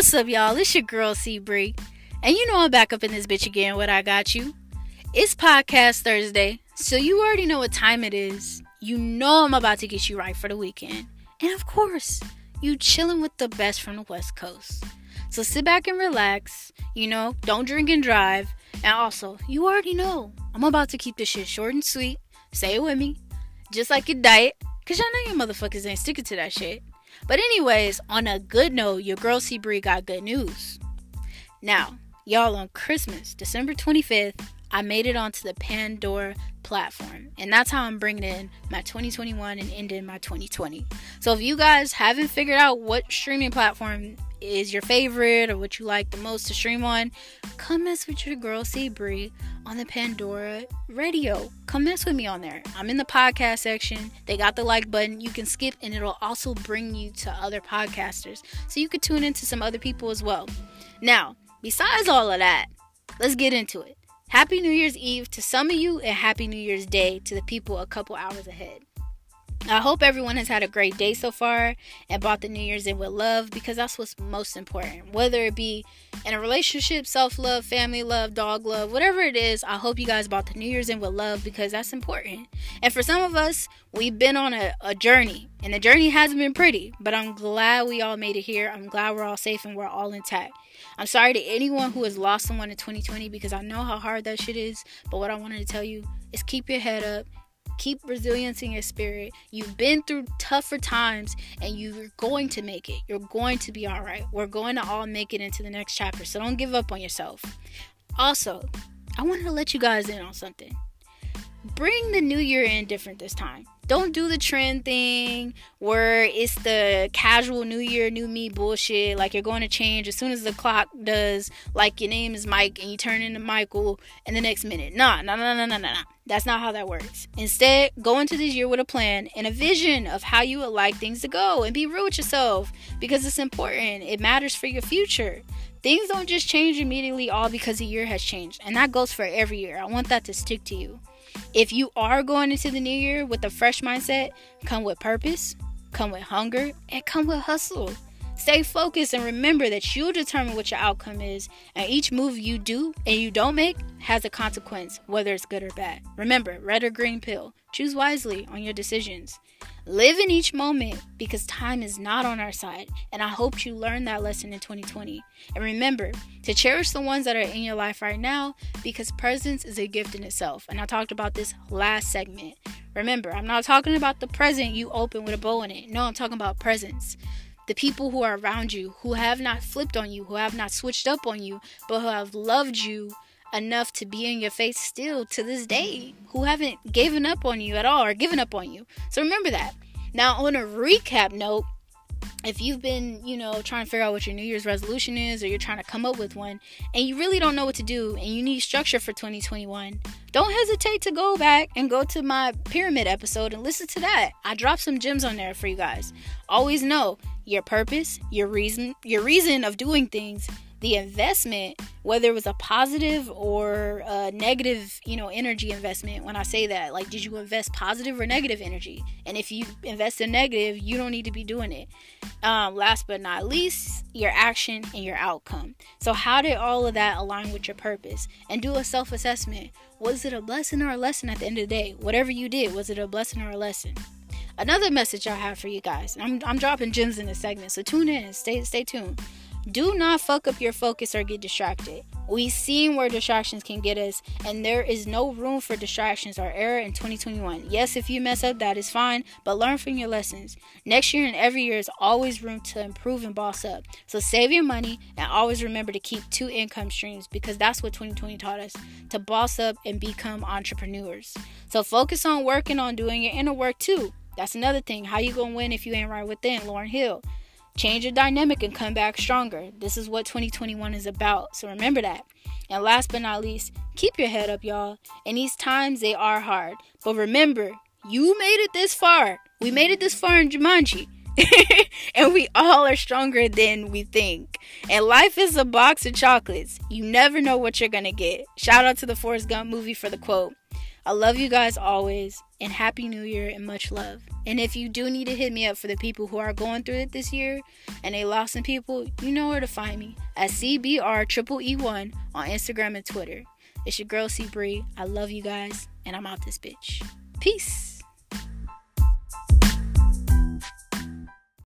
What's up, y'all? It's your girl C Bree, and you know I'm back up in this bitch again. What I got you? It's podcast Thursday, so you already know what time it is. You know I'm about to get you right for the weekend, and of course, you chilling with the best from the West Coast. So sit back and relax. You know, don't drink and drive, and also, you already know I'm about to keep this shit short and sweet. Say it with me, just like your diet, cause y'all know your motherfuckers ain't sticking to that shit. But anyways, on a good note, your girl C got good news. Now, y'all on Christmas, December 25th, I made it onto the Pandora platform. And that's how I'm bringing in my 2021 and ending my 2020. So if you guys haven't figured out what streaming platform is your favorite or what you like the most to stream on, come mess with your girl C Bree on the Pandora radio. Come mess with me on there. I'm in the podcast section. They got the like button. You can skip and it'll also bring you to other podcasters. So you could tune into some other people as well. Now, besides all of that, let's get into it. Happy New Year's Eve to some of you and Happy New Year's Day to the people a couple hours ahead. I hope everyone has had a great day so far and bought the New Year's in with love because that's what's most important. Whether it be in a relationship, self love, family love, dog love, whatever it is, I hope you guys bought the New Year's in with love because that's important. And for some of us, we've been on a, a journey and the journey hasn't been pretty, but I'm glad we all made it here. I'm glad we're all safe and we're all intact. I'm sorry to anyone who has lost someone in 2020 because I know how hard that shit is. But what I wanted to tell you is keep your head up keep resilience in your spirit. You've been through tougher times and you're going to make it. You're going to be all right. We're going to all make it into the next chapter. So don't give up on yourself. Also, I wanted to let you guys in on something. Bring the new year in different this time. Don't do the trend thing where it's the casual new year, new me bullshit. Like you're going to change as soon as the clock does, like your name is Mike and you turn into Michael in the next minute. Nah, nah, nah, nah, nah, nah. That's not how that works. Instead, go into this year with a plan and a vision of how you would like things to go and be real with yourself because it's important. It matters for your future. Things don't just change immediately all because a year has changed. And that goes for every year. I want that to stick to you. If you are going into the new year with a fresh mindset, come with purpose, come with hunger, and come with hustle. Stay focused and remember that you determine what your outcome is, and each move you do and you don't make has a consequence, whether it's good or bad. Remember, red or green pill. Choose wisely on your decisions. Live in each moment because time is not on our side, and I hope you learned that lesson in 2020. And remember to cherish the ones that are in your life right now because presence is a gift in itself. And I talked about this last segment. Remember, I'm not talking about the present you open with a bow in it. No, I'm talking about presence the people who are around you, who have not flipped on you, who have not switched up on you, but who have loved you enough to be in your face still to this day, who haven't given up on you at all or given up on you. So remember that. Now, on a recap note, if you've been, you know, trying to figure out what your New Year's resolution is or you're trying to come up with one and you really don't know what to do and you need structure for 2021, don't hesitate to go back and go to my pyramid episode and listen to that. I dropped some gems on there for you guys. Always know your purpose, your reason, your reason of doing things the investment, whether it was a positive or a negative, you know, energy investment. When I say that, like, did you invest positive or negative energy? And if you invest in negative, you don't need to be doing it. Um, last but not least, your action and your outcome. So, how did all of that align with your purpose? And do a self assessment. Was it a blessing or a lesson at the end of the day? Whatever you did, was it a blessing or a lesson? Another message I have for you guys. I'm, I'm dropping gems in this segment, so tune in. And stay stay tuned. Do not fuck up your focus or get distracted. We've seen where distractions can get us, and there is no room for distractions or error in 2021. Yes, if you mess up, that is fine, but learn from your lessons. Next year and every year is always room to improve and boss up. So save your money and always remember to keep two income streams because that's what 2020 taught us to boss up and become entrepreneurs. So focus on working on doing your inner work too. That's another thing. How you gonna win if you ain't right within? Lauryn Hill. Change your dynamic and come back stronger. This is what 2021 is about. So remember that. And last but not least, keep your head up, y'all. In these times, they are hard. But remember, you made it this far. We made it this far in Jumanji. and we all are stronger than we think. And life is a box of chocolates. You never know what you're going to get. Shout out to the Forrest Gump movie for the quote. I love you guys always. and Happy New Year and much love. And if you do need to hit me up for the people who are going through it this year and they lost some people, you know where to find me at CBR Triple E One on Instagram and Twitter. It's your girl C Bree. I love you guys, and I'm out this bitch. Peace.